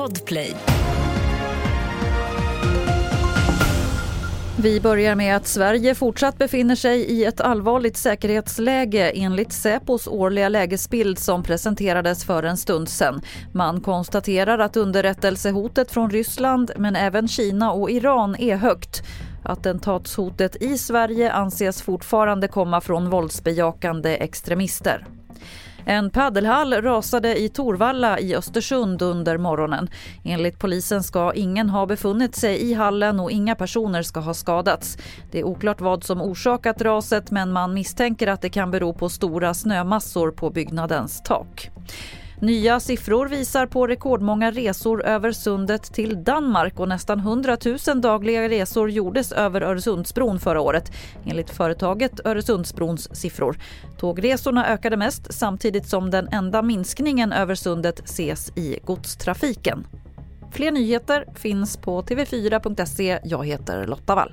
Podplay. Vi börjar med att Sverige fortsatt befinner sig i ett allvarligt säkerhetsläge enligt Säpos årliga lägesbild som presenterades för en stund sedan. Man konstaterar att underrättelsehotet från Ryssland men även Kina och Iran är högt. Attentatshotet i Sverige anses fortfarande komma från våldsbejakande extremister. En paddelhall rasade i Torvalla i Östersund under morgonen. Enligt polisen ska ingen ha befunnit sig i hallen och inga personer ska ha skadats. Det är oklart vad som orsakat raset men man misstänker att det kan bero på stora snömassor på byggnadens tak. Nya siffror visar på rekordmånga resor över sundet till Danmark och nästan 100 000 dagliga resor gjordes över Öresundsbron förra året enligt företaget Öresundsbrons siffror. Tågresorna ökade mest samtidigt som den enda minskningen över sundet ses i godstrafiken. Fler nyheter finns på tv4.se. Jag heter Lotta Wall.